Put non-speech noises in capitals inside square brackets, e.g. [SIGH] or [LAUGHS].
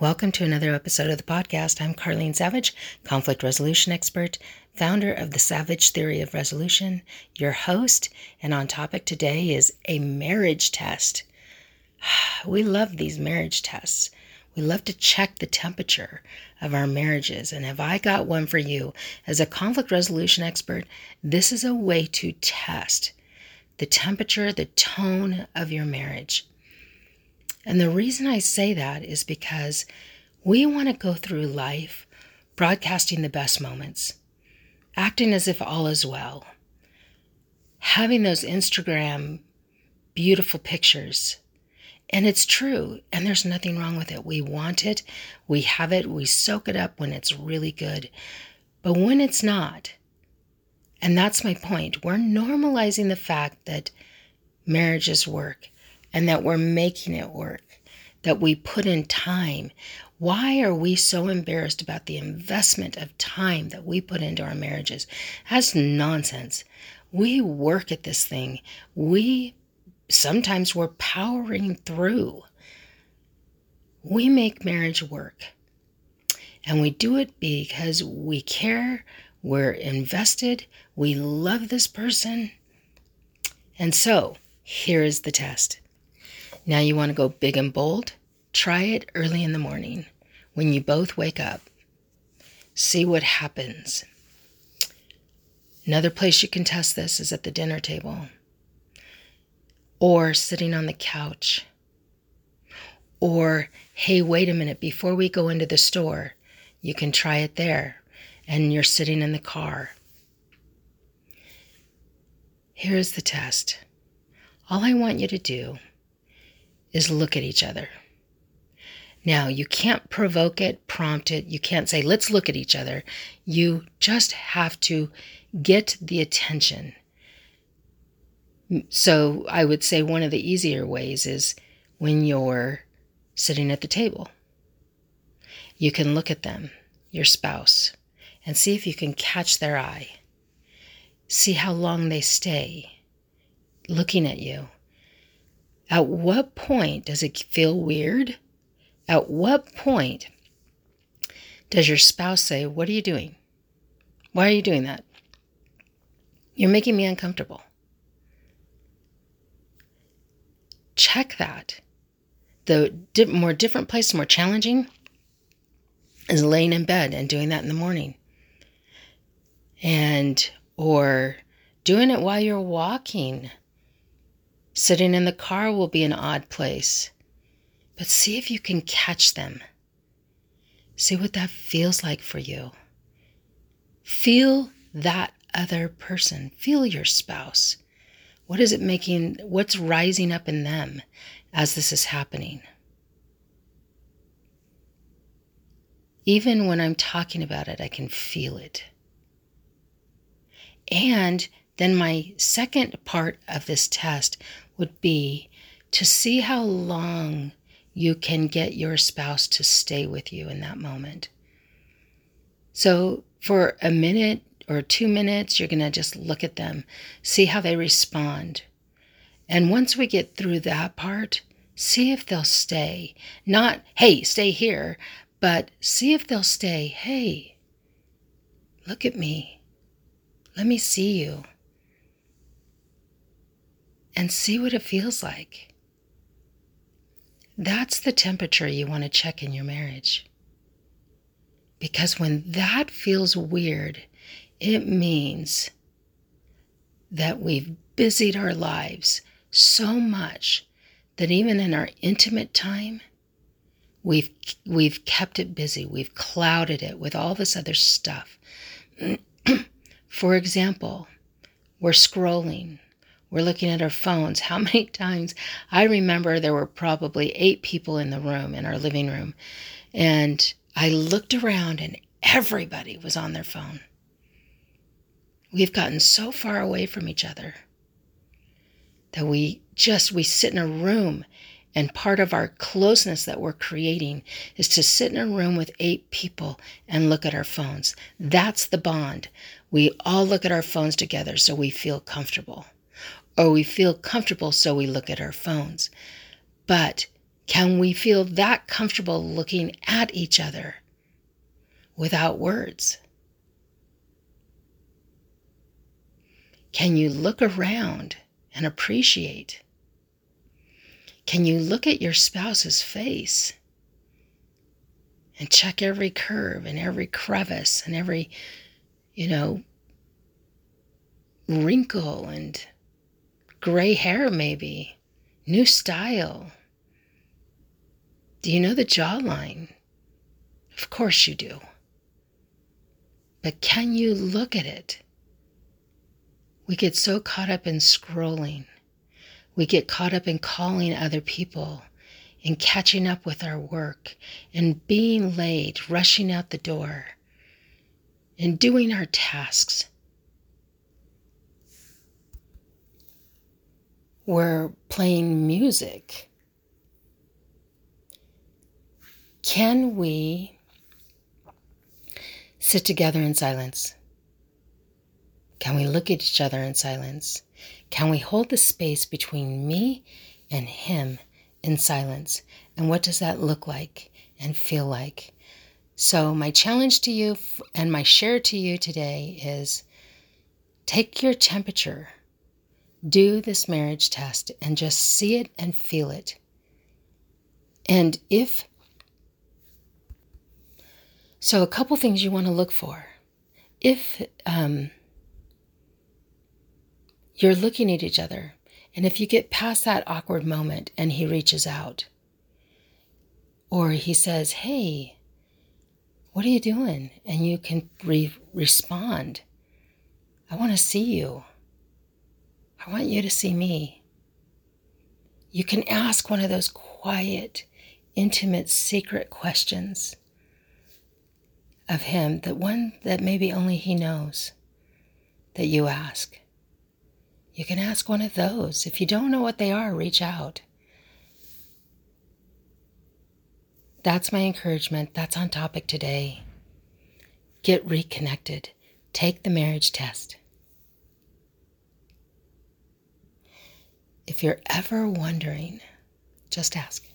Welcome to another episode of the podcast. I'm Karleen Savage, conflict resolution expert, founder of the Savage Theory of Resolution, your host, and on topic today is a marriage test. [SIGHS] We love these marriage tests. We love to check the temperature of our marriages. And have I got one for you? As a conflict resolution expert, this is a way to test the temperature, the tone of your marriage. And the reason I say that is because we want to go through life broadcasting the best moments, acting as if all is well, having those Instagram beautiful pictures. And it's true, and there's nothing wrong with it. We want it, we have it, we soak it up when it's really good. But when it's not, and that's my point, we're normalizing the fact that marriages work and that we're making it work, that we put in time. Why are we so embarrassed about the investment of time that we put into our marriages? That's nonsense. We work at this thing. We sometimes we're powering through. We make marriage work. And we do it because we care, we're invested, we love this person. And so, here is the test. Now you want to go big and bold? Try it early in the morning when you both wake up. See what happens. Another place you can test this is at the dinner table or sitting on the couch. Or, hey, wait a minute, before we go into the store, you can try it there and you're sitting in the car. Here's the test. All I want you to do is look at each other. Now, you can't provoke it, prompt it. You can't say, let's look at each other. You just have to get the attention. So, I would say one of the easier ways is when you're sitting at the table. You can look at them, your spouse, and see if you can catch their eye. See how long they stay looking at you at what point does it feel weird? At what point does your spouse say, What are you doing? Why are you doing that? You're making me uncomfortable. Check that. The more different place, more challenging, is laying in bed and doing that in the morning. And, or doing it while you're walking Sitting in the car will be an odd place, but see if you can catch them. See what that feels like for you. Feel that other person. Feel your spouse. What is it making? What's rising up in them as this is happening? Even when I'm talking about it, I can feel it. And then my second part of this test would be to see how long you can get your spouse to stay with you in that moment. So, for a minute or two minutes, you're going to just look at them, see how they respond. And once we get through that part, see if they'll stay. Not, hey, stay here, but see if they'll stay. Hey, look at me. Let me see you and see what it feels like. That's the temperature you want to check in your marriage. Because when that feels weird, it means that we've busied our lives so much that even in our intimate time, we've we've kept it busy. We've clouded it with all this other stuff. [CLEARS THROAT] For example, we're scrolling we're looking at our phones. How [LAUGHS] many times? I remember there were probably eight people in the room, in our living room. And I looked around and everybody was on their phone. We've gotten so far away from each other that we just we sit in a room and part of our closeness that we're creating is to sit in a room with eight people and look at our phones. That's the bond. We all look at our phones together so we feel comfortable or we feel comfortable, so we look at our phones. But Can we feel that comfortable looking at each other without words? Can you look around and appreciate? Can you look at your spouse's face and check every curve and every crevice and every, you know, wrinkle and gray hair, maybe, new style? Do you know the jawline? Of course you do. But can you look at it? We get so caught up in scrolling. We get caught up in calling other people, in catching up with our work, in being late, rushing out the door, in doing our tasks. We're playing music Can we sit together in silence? Can we look at each other in silence? Can we hold the space between me and him in silence? And what does that look like and feel like? So, my challenge to you and my share to you today is take your temperature, do this marriage test, and just see it and feel it. And if so, a couple things you want to look for. If um, you're looking at each other, and if you get past that awkward moment and he reaches out, or he says, Hey, what are you doing? And you can re- respond, I want to see you. I want you to see me. You can ask one of those quiet, intimate, secret questions of Him, the one that maybe only He knows that you ask. You can ask one of those. If you don't know what they are, reach out. That's my encouragement. That's on topic today. Get reconnected. Take the marriage test. If you're ever wondering, just ask.